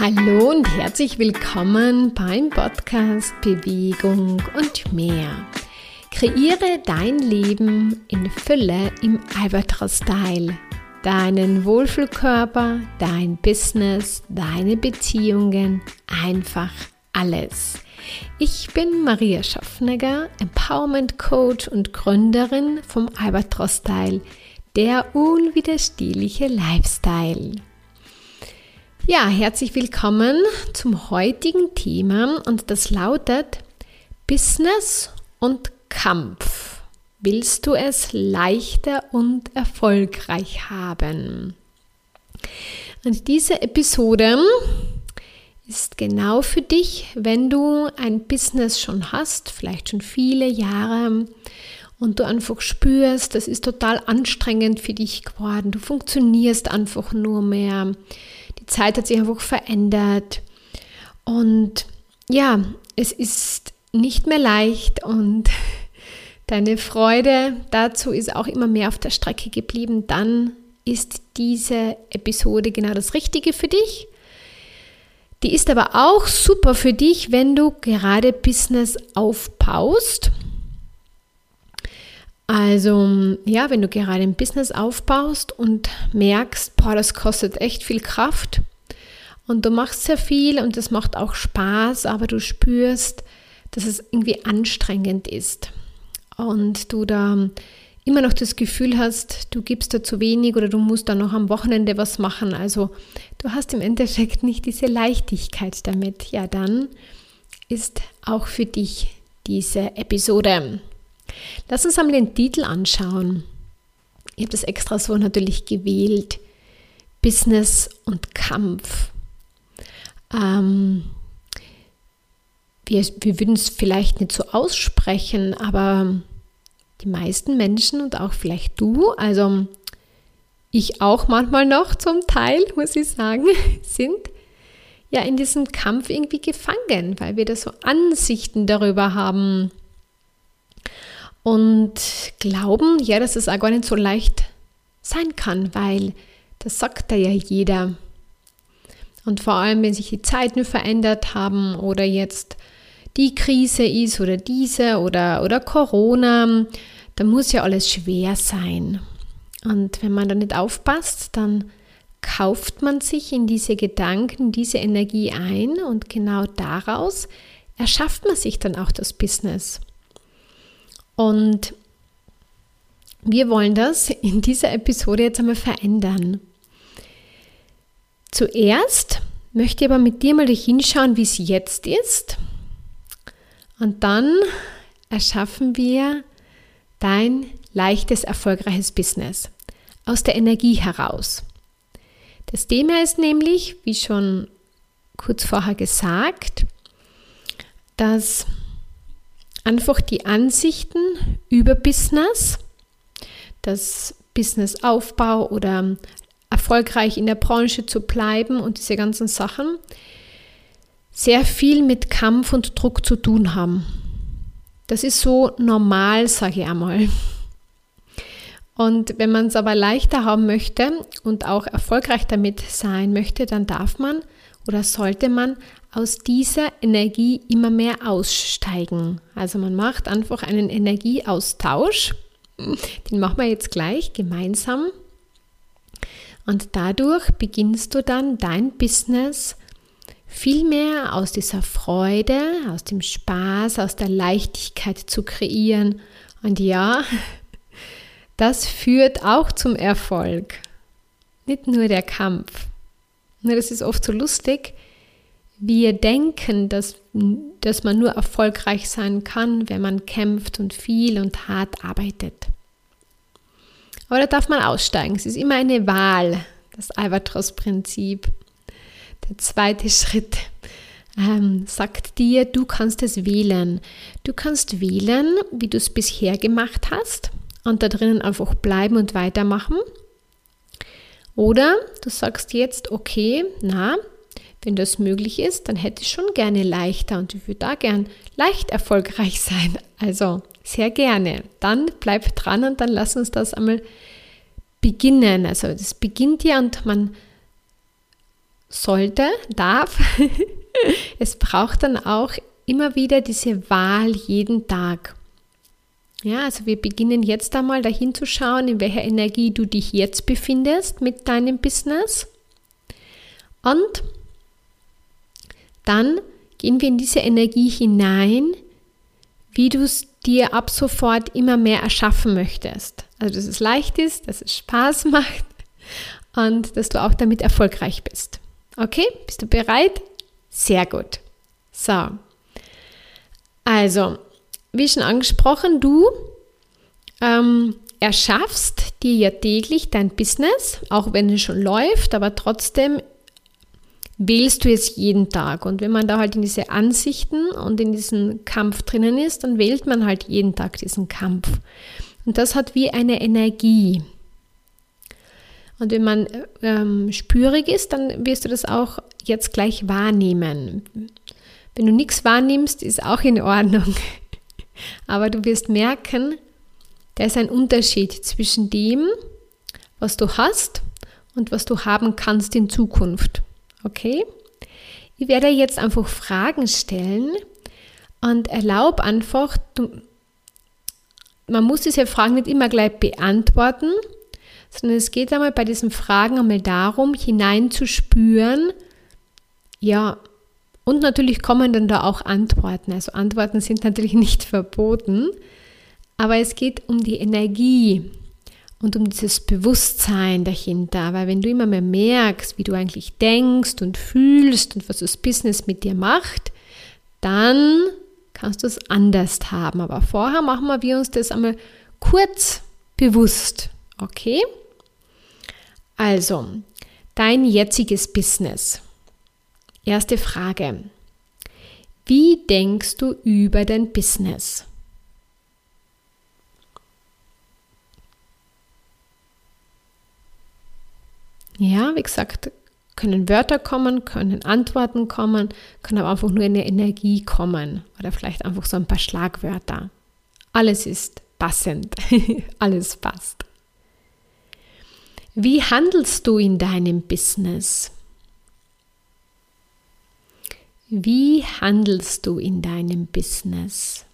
Hallo und herzlich willkommen beim Podcast Bewegung und mehr. Kreiere dein Leben in Fülle im Albatros-Style. Deinen Wohlfühlkörper, dein Business, deine Beziehungen, einfach alles. Ich bin Maria Schaffnegger, Empowerment Coach und Gründerin vom Albatros Style, der unwiderstehliche Lifestyle. Ja, herzlich willkommen zum heutigen Thema und das lautet Business und Kampf. Willst du es leichter und erfolgreich haben? Und diese Episode ist genau für dich, wenn du ein Business schon hast, vielleicht schon viele Jahre und du einfach spürst, das ist total anstrengend für dich geworden. Du funktionierst einfach nur mehr die Zeit hat sich einfach verändert. Und ja, es ist nicht mehr leicht und deine Freude dazu ist auch immer mehr auf der Strecke geblieben. Dann ist diese Episode genau das Richtige für dich. Die ist aber auch super für dich, wenn du gerade Business aufbaust. Also ja, wenn du gerade ein Business aufbaust und merkst, boah, das kostet echt viel Kraft und du machst sehr viel und es macht auch Spaß, aber du spürst, dass es irgendwie anstrengend ist und du da immer noch das Gefühl hast, du gibst da zu wenig oder du musst da noch am Wochenende was machen. Also du hast im Endeffekt nicht diese Leichtigkeit damit. Ja, dann ist auch für dich diese Episode. Lass uns einmal den Titel anschauen. Ich habe das extra so natürlich gewählt. Business und Kampf. Ähm, wir, wir würden es vielleicht nicht so aussprechen, aber die meisten Menschen und auch vielleicht du, also ich auch manchmal noch zum Teil, muss ich sagen, sind ja in diesem Kampf irgendwie gefangen, weil wir da so Ansichten darüber haben, und glauben, ja, dass es auch gar nicht so leicht sein kann, weil das sagt ja jeder. Und vor allem, wenn sich die Zeiten verändert haben oder jetzt die Krise ist oder diese oder, oder Corona, dann muss ja alles schwer sein. Und wenn man da nicht aufpasst, dann kauft man sich in diese Gedanken, diese Energie ein und genau daraus erschafft man sich dann auch das Business. Und wir wollen das in dieser Episode jetzt einmal verändern. Zuerst möchte ich aber mit dir mal hinschauen, wie es jetzt ist. Und dann erschaffen wir dein leichtes, erfolgreiches Business aus der Energie heraus. Das Thema ist nämlich, wie schon kurz vorher gesagt, dass einfach die Ansichten über Business, das Businessaufbau oder erfolgreich in der Branche zu bleiben und diese ganzen Sachen sehr viel mit Kampf und Druck zu tun haben. Das ist so normal, sage ich einmal. Und wenn man es aber leichter haben möchte und auch erfolgreich damit sein möchte, dann darf man oder sollte man aus dieser Energie immer mehr aussteigen. Also man macht einfach einen Energieaustausch. Den machen wir jetzt gleich gemeinsam. Und dadurch beginnst du dann dein Business viel mehr aus dieser Freude, aus dem Spaß, aus der Leichtigkeit zu kreieren. Und ja, das führt auch zum Erfolg. Nicht nur der Kampf. Nur das ist oft so lustig, wir denken, dass, dass man nur erfolgreich sein kann, wenn man kämpft und viel und hart arbeitet. Aber da darf man aussteigen. Es ist immer eine Wahl, das Albatros-Prinzip. Der zweite Schritt ähm, sagt dir, du kannst es wählen. Du kannst wählen, wie du es bisher gemacht hast und da drinnen einfach bleiben und weitermachen. Oder du sagst jetzt, okay, na, wenn das möglich ist, dann hätte ich schon gerne leichter und ich würde da gern leicht erfolgreich sein. Also sehr gerne. Dann bleib dran und dann lass uns das einmal beginnen. Also das beginnt ja und man sollte, darf, es braucht dann auch immer wieder diese Wahl jeden Tag. Ja, also wir beginnen jetzt einmal dahin zu schauen, in welcher Energie du dich jetzt befindest mit deinem Business. Und dann gehen wir in diese Energie hinein, wie du es dir ab sofort immer mehr erschaffen möchtest. Also, dass es leicht ist, dass es Spaß macht und dass du auch damit erfolgreich bist. Okay, bist du bereit? Sehr gut. So. Also, wie schon angesprochen, du ähm, erschaffst dir ja täglich dein Business, auch wenn es schon läuft, aber trotzdem wählst du es jeden Tag. Und wenn man da halt in diese Ansichten und in diesen Kampf drinnen ist, dann wählt man halt jeden Tag diesen Kampf. Und das hat wie eine Energie. Und wenn man ähm, spürig ist, dann wirst du das auch jetzt gleich wahrnehmen. Wenn du nichts wahrnimmst, ist auch in Ordnung. Aber du wirst merken, da ist ein Unterschied zwischen dem, was du hast und was du haben kannst in Zukunft. Okay? Ich werde jetzt einfach Fragen stellen und erlaube einfach, du, man muss diese Fragen nicht immer gleich beantworten, sondern es geht einmal bei diesen Fragen einmal darum, hineinzuspüren, ja, und natürlich kommen dann da auch Antworten. Also Antworten sind natürlich nicht verboten, aber es geht um die Energie, und um dieses Bewusstsein dahinter. Weil wenn du immer mehr merkst, wie du eigentlich denkst und fühlst und was das Business mit dir macht, dann kannst du es anders haben. Aber vorher machen wir uns das einmal kurz bewusst. Okay? Also, dein jetziges Business. Erste Frage. Wie denkst du über dein Business? Ja, wie gesagt, können Wörter kommen, können Antworten kommen, können aber einfach nur eine Energie kommen oder vielleicht einfach so ein paar Schlagwörter. Alles ist passend, alles passt. Wie handelst du in deinem Business? Wie handelst du in deinem Business?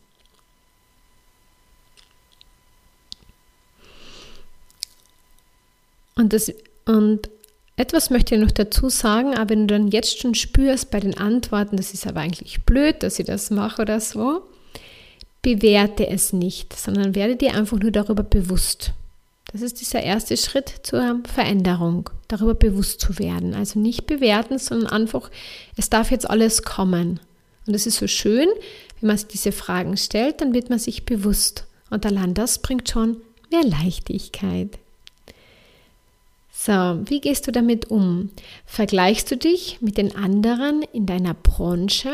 Und, das, und etwas möchte ich noch dazu sagen, aber wenn du dann jetzt schon spürst bei den Antworten, das ist aber eigentlich blöd, dass ich das mache oder so, bewerte es nicht, sondern werde dir einfach nur darüber bewusst. Das ist dieser erste Schritt zur Veränderung, darüber bewusst zu werden. Also nicht bewerten, sondern einfach, es darf jetzt alles kommen. Und es ist so schön, wenn man sich diese Fragen stellt, dann wird man sich bewusst. Und allein das bringt schon mehr Leichtigkeit. So, wie gehst du damit um? Vergleichst du dich mit den anderen in deiner Branche?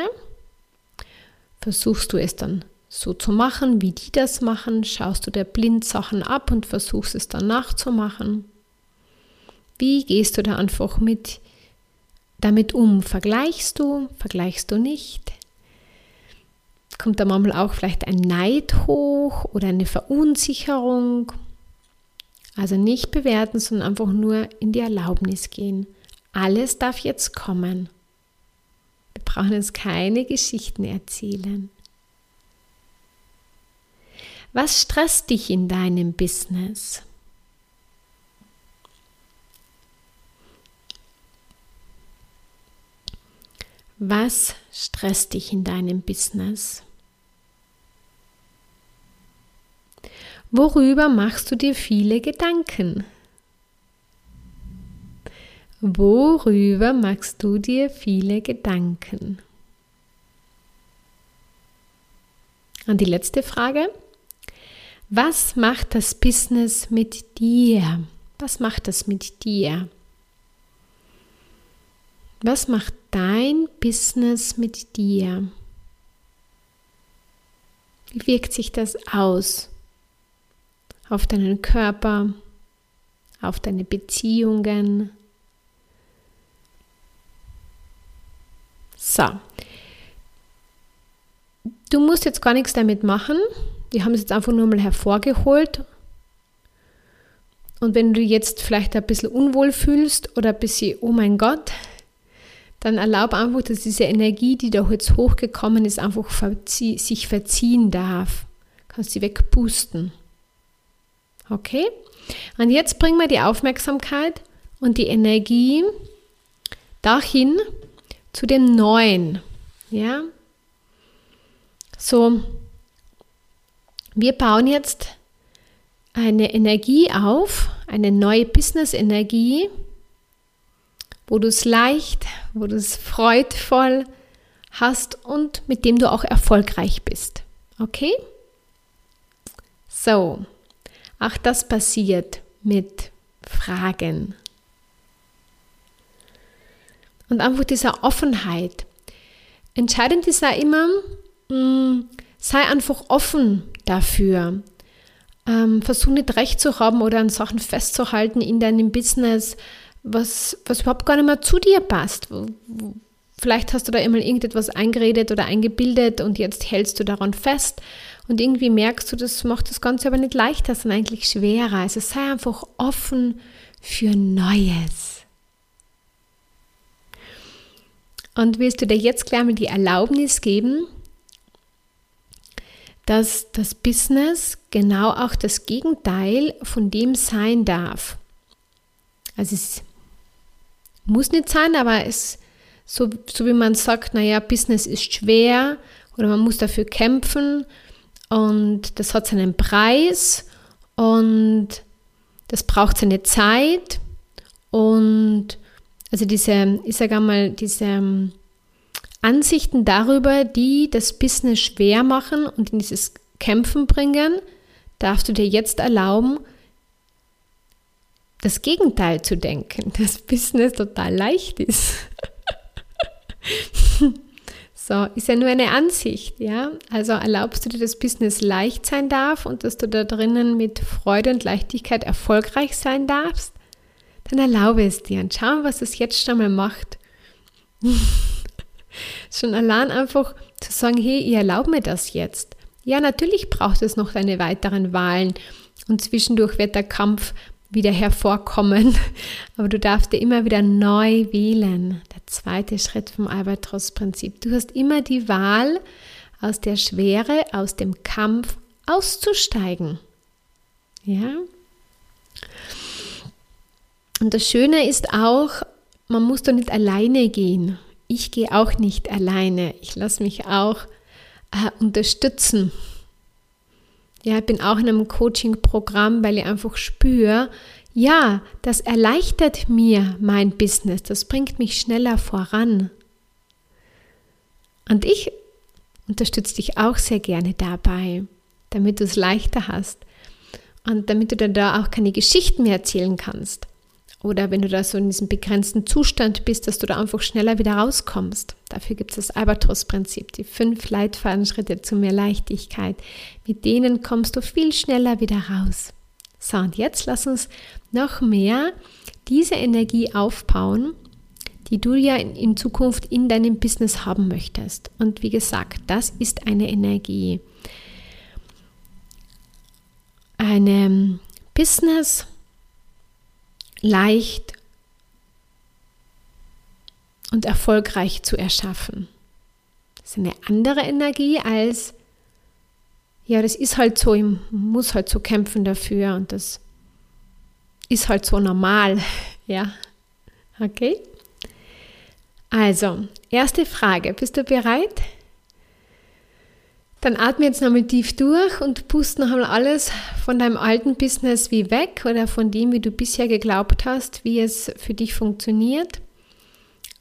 Versuchst du es dann so zu machen, wie die das machen? Schaust du dir blind Sachen ab und versuchst es dann nachzumachen? Wie gehst du da einfach mit damit um? Vergleichst du? Vergleichst du nicht? Kommt da manchmal auch vielleicht ein Neid hoch oder eine Verunsicherung? Also nicht bewerten, sondern einfach nur in die Erlaubnis gehen. Alles darf jetzt kommen. Wir brauchen uns keine Geschichten erzählen. Was stresst dich in deinem Business? Was stresst dich in deinem Business? Worüber machst du dir viele Gedanken? Worüber machst du dir viele Gedanken? Und die letzte Frage. Was macht das Business mit dir? Was macht das mit dir? Was macht dein Business mit dir? Wie wirkt sich das aus? auf deinen Körper, auf deine Beziehungen. So. Du musst jetzt gar nichts damit machen. Wir haben es jetzt einfach nur mal hervorgeholt. Und wenn du jetzt vielleicht ein bisschen unwohl fühlst oder ein bisschen, oh mein Gott, dann erlaub einfach, dass diese Energie, die da jetzt hochgekommen ist, einfach verzie sich verziehen darf. Kannst sie wegpusten. Okay? Und jetzt bringen wir die Aufmerksamkeit und die Energie dahin zu dem Neuen. Ja? So, wir bauen jetzt eine Energie auf, eine neue Business-Energie, wo du es leicht, wo du es freudvoll hast und mit dem du auch erfolgreich bist. Okay? So, auch das passiert mit Fragen. Und einfach dieser Offenheit. Entscheidend ist ja immer, mh, mm, sei einfach offen dafür. Ähm, versuch nicht recht zu haben oder an Sachen festzuhalten in deinem Business, was, was überhaupt gar nicht mehr zu dir passt. Vielleicht hast du da einmal irgendetwas eingeredet oder eingebildet und jetzt hältst du daran fest und irgendwie merkst du, das macht das Ganze aber nicht leichter, sondern eigentlich schwerer. Also sei einfach offen für Neues. Und willst du dir jetzt gleich mal die Erlaubnis geben, dass das Business genau auch das Gegenteil von dem sein darf. Also es muss nicht sein, aber es so, so wie man sagt, naja, Business ist schwer oder man muss dafür kämpfen und das hat seinen Preis und das braucht seine Zeit und also diese, ich sage einmal, diese Ansichten darüber, die das Business schwer machen und in dieses Kämpfen bringen, darfst du dir jetzt erlauben, das Gegenteil zu denken, dass Business total leicht ist. so, ist ja nur eine Ansicht, ja? Also erlaubst du dir, dass Business leicht sein darf und dass du da drinnen mit Freude und Leichtigkeit erfolgreich sein darfst, dann erlaube es dir und schau, was es jetzt schon mal macht. Schon allein einfach zu sagen, hey, ich erlaube mir das jetzt. Ja, natürlich braucht es noch deine weiteren Wahlen und zwischendurch wird der Kampf wieder hervorkommen, aber du darfst dir immer wieder neu wählen. Der zweite Schritt vom Albatros-Prinzip. Du hast immer die Wahl, aus der Schwere, aus dem Kampf auszusteigen. Ja? Und das Schöne ist auch, man muss da nicht alleine gehen ich gehe auch nicht alleine. Ich lasse mich auch äh, unterstützen. Ja, ich bin auch in einem Coaching-Programm, weil ich einfach spüre, ja, das erleichtert mir mein Business, das bringt mich schneller voran. Und ich unterstütze dich auch sehr gerne dabei, damit du es leichter hast und damit du dann da auch keine Geschichten mehr erzählen kannst. Oder wenn du da so in diesem begrenzten Zustand bist, dass du da einfach schneller wieder rauskommst. Dafür gibt es das Albatros-Prinzip, die fünf Leitfadenschritte zu mehr Leichtigkeit. Mit denen kommst du viel schneller wieder raus. So, und jetzt lass uns noch mehr diese Energie aufbauen, die du ja in Zukunft in deinem Business haben möchtest. Und wie gesagt, das ist eine Energie. Eine Business- leicht und erfolgreich zu erschaffen. Das ist eine andere Energie als, ja, das ist halt so, ich muss halt so kämpfen dafür und das ist halt so normal. Ja, okay? Also, erste Frage, bist du bereit? Dann atme jetzt nochmal tief durch und pust noch einmal alles von deinem alten Business wie weg oder von dem, wie du bisher geglaubt hast, wie es für dich funktioniert.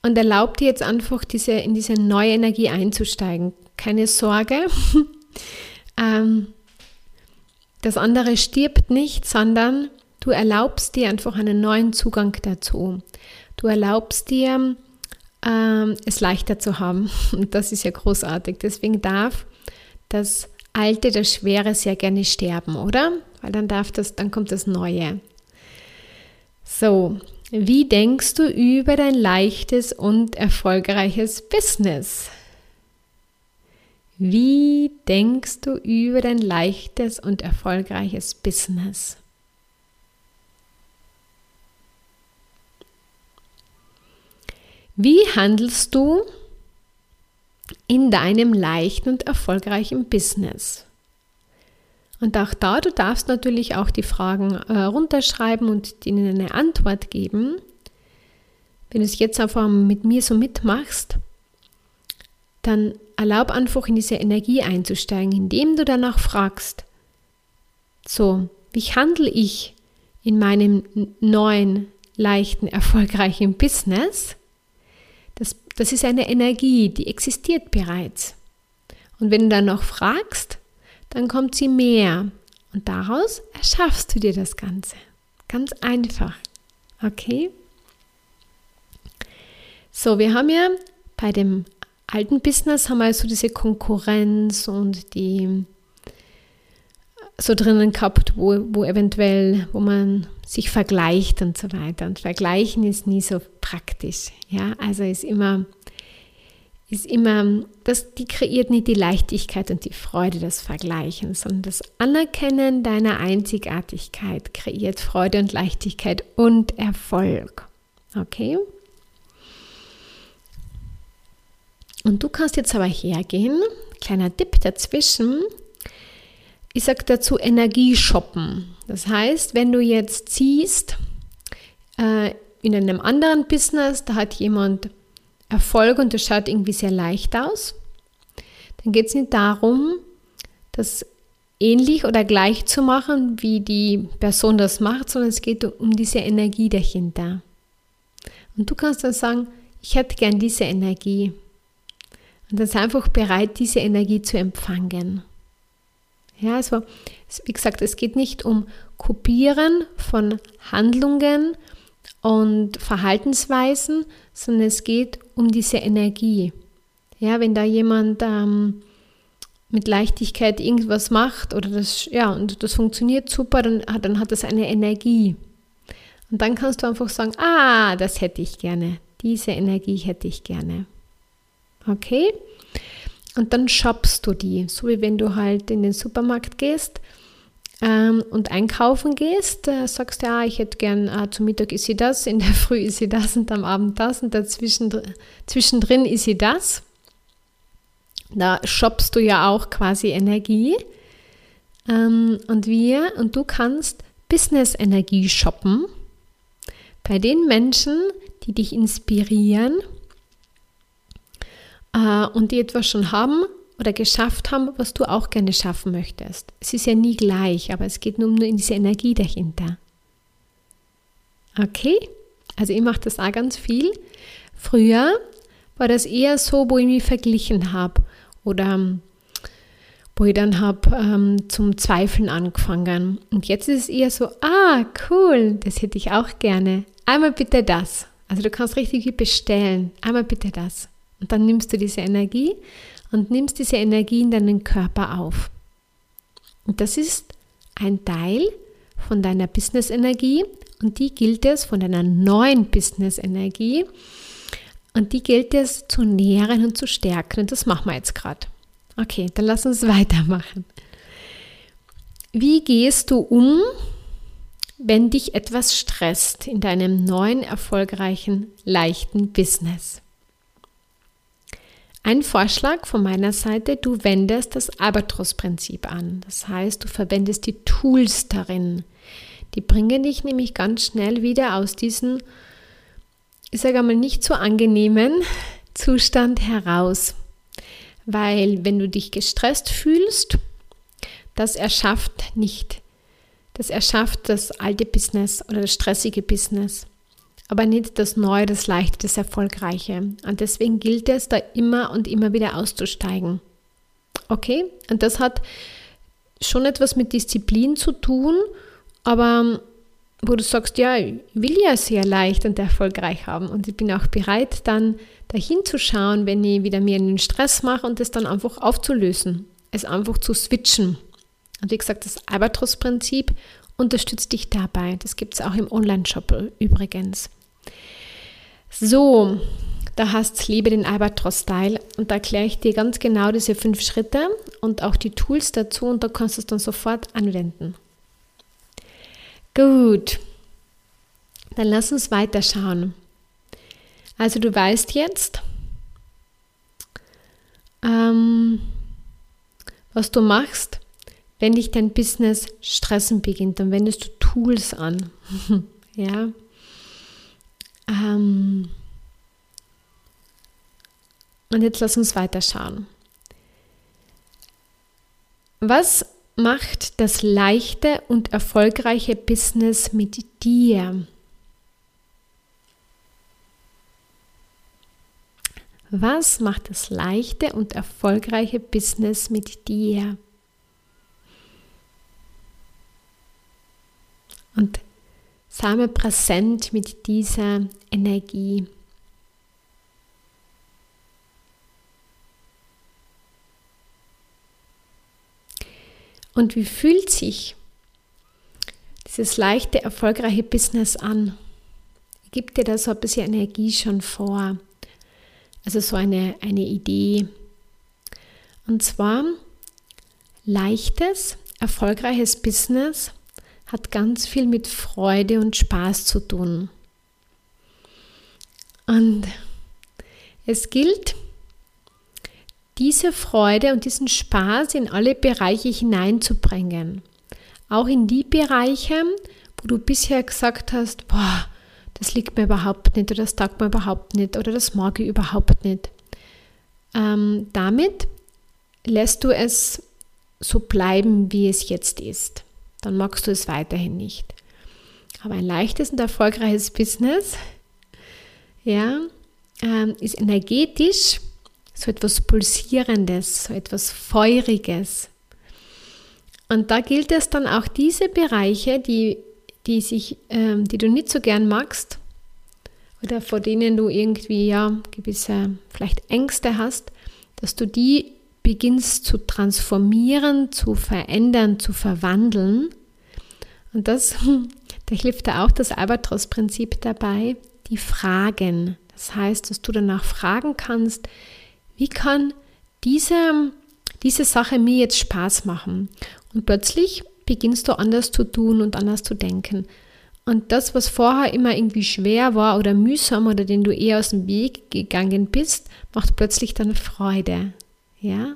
Und erlaub dir jetzt einfach diese, in diese neue Energie einzusteigen. Keine Sorge. ähm, das andere stirbt nicht, sondern du erlaubst dir einfach einen neuen Zugang dazu. Du erlaubst dir, ähm, es leichter zu haben. Und das ist ja großartig. Deswegen darf das Alte, das Schwere sehr gerne sterben, oder? Weil dann darf das, dann kommt das Neue. So, wie denkst du über dein leichtes und erfolgreiches Business? Wie denkst du über dein leichtes und erfolgreiches Business? Wie handelst du in deinem leichten und erfolgreichen Business? Und auch da, du darfst natürlich auch die Fragen äh, runterschreiben und ihnen eine Antwort geben. Wenn du es jetzt einfach mit mir so mitmachst, dann erlaub einfach in diese Energie einzusteigen, indem du danach fragst, so, wie handle ich in meinem neuen, leichten, erfolgreichen Business? Das, ist eine Energie, die existiert bereits. Und wenn du dann noch fragst, dann kommt sie mehr. Und daraus erschaffst du dir das Ganze. Ganz einfach. Okay? So, wir haben ja bei dem alten Business haben wir so diese Konkurrenz und die so drinnen gehabt, wo, wo eventuell, wo man sich vergleicht und so weiter. Und vergleichen ist nie so praktisch. Ja, also ist immer, ist immer, das, die kreiert nicht die Leichtigkeit und die Freude des Vergleichens, sondern das Anerkennen deiner Einzigartigkeit kreiert Freude und Leichtigkeit und Erfolg. Okay? Und du kannst jetzt aber hergehen, kleiner Tipp dazwischen, ich sage dazu Energie shoppen. Das heißt, wenn du jetzt siehst, äh, in einem anderen Business, da hat jemand Erfolg und das schaut irgendwie sehr leicht aus, dann geht es nicht darum, das ähnlich oder gleich zu machen, wie die Person das macht, sondern es geht um diese Energie dahinter. Und du kannst dann sagen, ich hätte gern diese Energie. Und dann sei einfach bereit, diese Energie zu empfangen. Ja, also wie gesagt, es geht nicht um Kopieren von Handlungen und Verhaltensweisen, sondern es geht um diese Energie. Ja, wenn da jemand ähm, mit Leichtigkeit irgendwas macht oder das, ja, und das funktioniert super, dann, dann hat das eine Energie. Und dann kannst du einfach sagen, ah, das hätte ich gerne. Diese Energie hätte ich gerne. Okay? Und dann shoppst du die, so wie wenn du halt in den Supermarkt gehst ähm, und einkaufen gehst, äh, sagst du, ja, ich hätte gern, äh, zum Mittag ist sie das, in der Früh ist sie das und am Abend das und dazwischen, zwischendrin ist sie das. Da shoppst du ja auch quasi Energie. Ähm, und wir, und du kannst Business-Energie shoppen bei den Menschen, die dich inspirieren äh, und die etwas schon haben oder geschafft haben, was du auch gerne schaffen möchtest. Es ist ja nie gleich, aber es geht nur um diese Energie dahinter. Okay? Also ich mache das auch ganz viel. Früher war das eher so, wo ich mich verglichen habe oder ähm, wo ich dann habe ähm, zum Zweifeln angefangen. Und jetzt ist es eher so, ah, cool, das hätte ich auch gerne. Einmal bitte das. Also du kannst richtig bestellen. Einmal bitte das. Und dann nimmst du diese Energie und nimmst diese Energie in deinen Körper auf. Und das ist ein Teil von deiner Business-Energie und die gilt es von deiner neuen Business-Energie und die gilt es zu nähren und zu stärken und das machen wir jetzt gerade. Okay, dann lass uns weitermachen. Wie gehst du um, wenn dich etwas stresst in deinem neuen, erfolgreichen, leichten Business? Ein Vorschlag von meiner Seite, du wendest das Albatros-Prinzip an. Das heißt, du verwendest die Tools darin. Die bringen dich nämlich ganz schnell wieder aus diesem, ich sage einmal, nicht so angenehmen Zustand heraus. Weil wenn du dich gestresst fühlst, das erschafft nicht, das erschafft das alte Business oder das stressige Business aber nicht das Neue, das Leichte, das Erfolgreiche. Und deswegen gilt es, da immer und immer wieder auszusteigen. Okay? Und das hat schon etwas mit Disziplin zu tun, aber wo du sagst, ja, ich will ja sehr leicht und erfolgreich haben und ich bin auch bereit, dann dahin zu schauen, wenn ich wieder mehr einen Stress mache und es dann einfach aufzulösen, es einfach zu switchen. Und wie gesagt, das Albatros-Prinzip unterstützt dich dabei. Das gibt es auch im Online-Shop übrigens. So, da hast Liebe den Albatros-Style und da erkläre ich dir ganz genau diese fünf Schritte und auch die Tools dazu und da kannst du es dann sofort anwenden. Gut, dann lass uns weiterschauen. Also du weißt jetzt, ähm, was du machst, wenn dich dein Business stressen beginnt, dann wendest du Tools an. ja. Ähm, und jetzt lass uns weiterschauen. Was macht das leichte und erfolgreiche Business mit dir? Was macht das leichte und erfolgreiche Business mit dir? Und sei mal präsent mit dieser Energie. Und wie fühlt sich dieses leichte, erfolgreiche Business an? Gibt dir da so ein bisschen Energie schon vor? Also so eine, eine Idee. Und zwar leichtes, erfolgreiches Business hat ganz viel mit Freude und Spaß zu tun. Und es gilt, diese Freude und diesen Spaß in alle Bereiche hineinzubringen. Auch in die Bereiche, wo du bisher gesagt hast, boah, das liegt mir überhaupt nicht oder das taugt mir überhaupt nicht oder das mag ich überhaupt nicht. Ähm, damit lässt du es so bleiben, wie es jetzt ist. Dann magst du es weiterhin nicht. Aber ein leichtes und erfolgreiches Business ja, ähm, ist energetisch so etwas Pulsierendes, so etwas Feuriges. Und da gilt es dann auch diese Bereiche, die die, sich, ähm, die du nicht so gern magst oder vor denen du irgendwie ja gewisse vielleicht Ängste hast, dass du die beginnst zu transformieren, zu verändern, zu verwandeln. Und das, da hilft da auch das Albatros-Prinzip dabei, die Fragen. Das heißt, dass du danach fragen kannst, wie kann diese, diese Sache mir jetzt Spaß machen? Und plötzlich beginnst du anders zu tun und anders zu denken. Und das, was vorher immer irgendwie schwer war oder mühsam oder den du eher aus dem Weg gegangen bist, macht plötzlich dann Freude. Ja?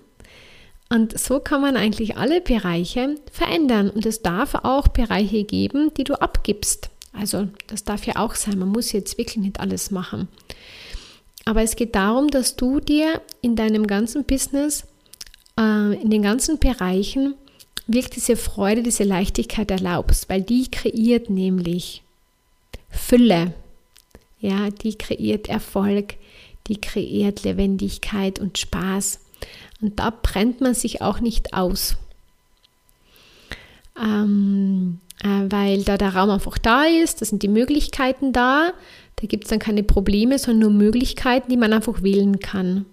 Und so kann man eigentlich alle Bereiche verändern. Und es darf auch Bereiche geben, die du abgibst. Also das darf ja auch sein. Man muss jetzt wirklich nicht alles machen. Aber es geht darum, dass du dir in deinem ganzen Business, äh, in den ganzen Bereichen wirklich diese Freude, diese Leichtigkeit erlaubst, weil die kreiert nämlich Fülle. Ja, die kreiert Erfolg, die kreiert Lebendigkeit und Spaß. Und da brennt man sich auch nicht aus. Ähm, äh, weil da der Raum einfach da ist, da sind die Möglichkeiten da, da gibt es dann keine Probleme, sondern nur Möglichkeiten, die man einfach wählen kann.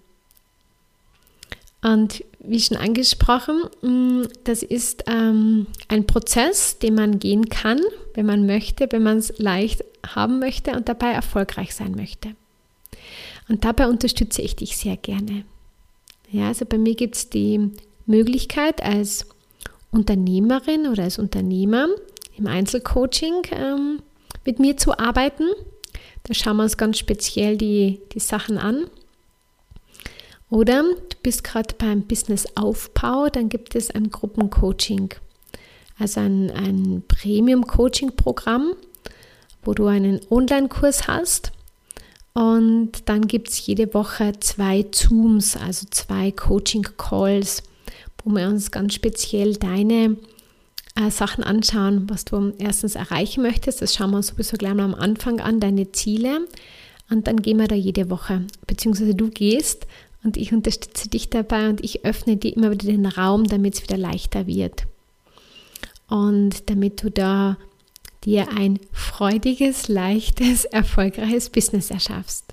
Und wie schon angesprochen, mm, das ist ähm, ein Prozess, den man gehen kann, wenn man möchte, wenn man es leicht haben möchte und dabei erfolgreich sein möchte. Und dabei unterstütze ich dich sehr gerne. Ja, also bei mir gibt es die Möglichkeit als Unternehmerin oder als Unternehmer im Einzelcoaching ähm, mit mir zu arbeiten. Da schauen wir uns ganz speziell die, die Sachen an. Oder du bist gerade beim Business-Aufbau, dann gibt es ein Gruppencoaching, also ein, ein Premium-Coaching-Programm, wo du einen Online-Kurs hast. Und dann gibt es jede Woche zwei Zooms, also zwei Coaching-Calls, wo wir uns ganz speziell deine äh, Sachen anschauen, was du erstens erreichen möchtest. Das schauen wir uns sowieso gleich mal am Anfang an, deine Ziele. Und dann gehen wir da jede Woche, beziehungsweise du gehst und ich unterstütze dich dabei und ich öffne dir immer wieder den Raum, damit es wieder leichter wird. Und damit du da dir ein freudiges, leichtes, erfolgreiches Business erschaffst.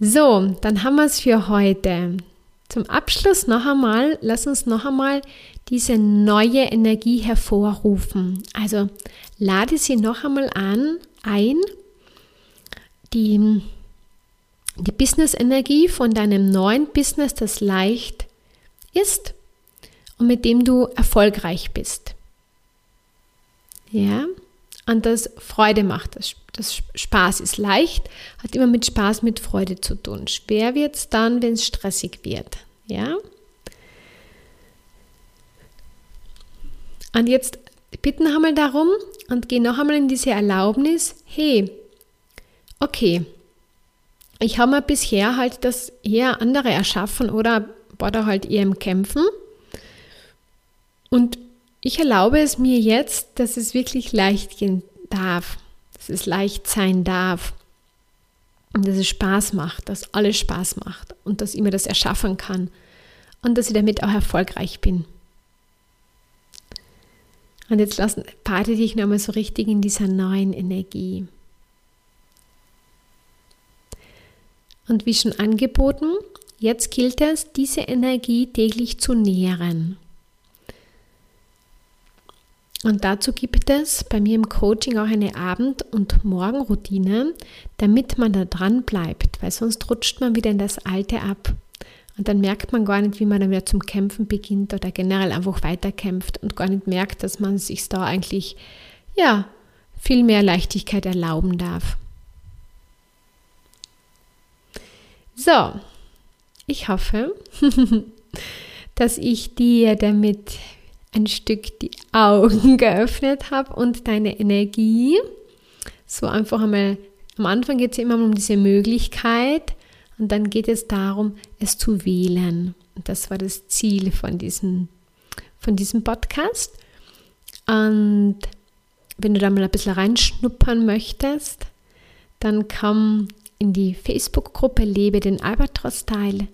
So, dann haben wir es für heute. Zum Abschluss noch einmal, lass uns noch einmal diese neue Energie hervorrufen. Also lade sie noch einmal an, ein, die die Business-Energie von deinem neuen Business, das leicht ist und mit dem du erfolgreich bist. Ja, und das Freude macht. Das, das Spaß ist leicht, hat immer mit Spaß, mit Freude zu tun. Schwer wird es dann, wenn es stressig wird. Ja? Und jetzt bitten einmal darum und gehen noch einmal in diese Erlaubnis, hey, okay, ich habe mir bisher halt das eher andere erschaffen oder war da halt eher im Kämpfen. Und ich erlaube es mir jetzt, dass es wirklich leicht gehen darf, dass es leicht sein darf und dass es Spaß macht, dass alles Spaß macht und dass ich mir das erschaffen kann und dass ich damit auch erfolgreich bin. Und jetzt lassen, bade dich nochmal so richtig in dieser neuen Energie. Und wie schon angeboten, jetzt gilt es, diese Energie täglich zu nähren. Und dazu gibt es bei mir im Coaching auch eine Abend- und Morgenroutine, damit man da dran bleibt, weil sonst rutscht man wieder in das Alte ab. Und dann merkt man gar nicht, wie man dann wieder zum Kämpfen beginnt oder generell einfach weiterkämpft und gar nicht merkt, dass man sich da eigentlich, ja, viel mehr Leichtigkeit erlauben darf. So, ich hoffe, dass ich dir damit ein Stück die Augen geöffnet habe und deine Energie. So einfach einmal, am Anfang geht es immer um diese Möglichkeit und dann geht es darum, es zu wählen. Und das war das Ziel von diesem, von diesem Podcast. Und wenn du da mal ein bisschen reinschnuppern möchtest, dann komm in die Facebook-Gruppe Lebe den Albatros-Style.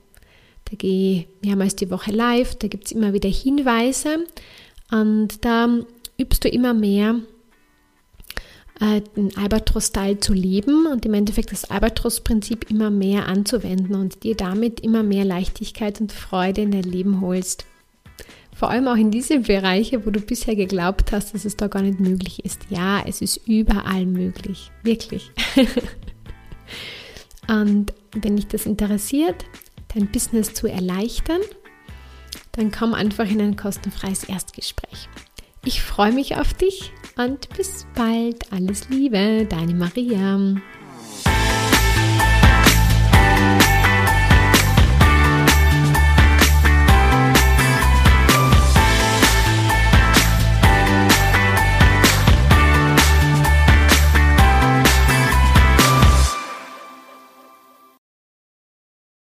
Da gehe ich mehrmals die Woche live, da gibt es immer wieder Hinweise und da übst du immer mehr äh, den Albatros-Style zu leben und im Endeffekt das Albatros-Prinzip immer mehr anzuwenden und dir damit immer mehr Leichtigkeit und Freude in dein Leben holst. Vor allem auch in diese Bereiche, wo du bisher geglaubt hast, dass es da gar nicht möglich ist. Ja, es ist überall möglich. Wirklich. Und wenn dich das interessiert, dein Business zu erleichtern, dann komm einfach in ein kostenfreies Erstgespräch. Ich freue mich auf dich und bis bald. Alles Liebe, deine Maria.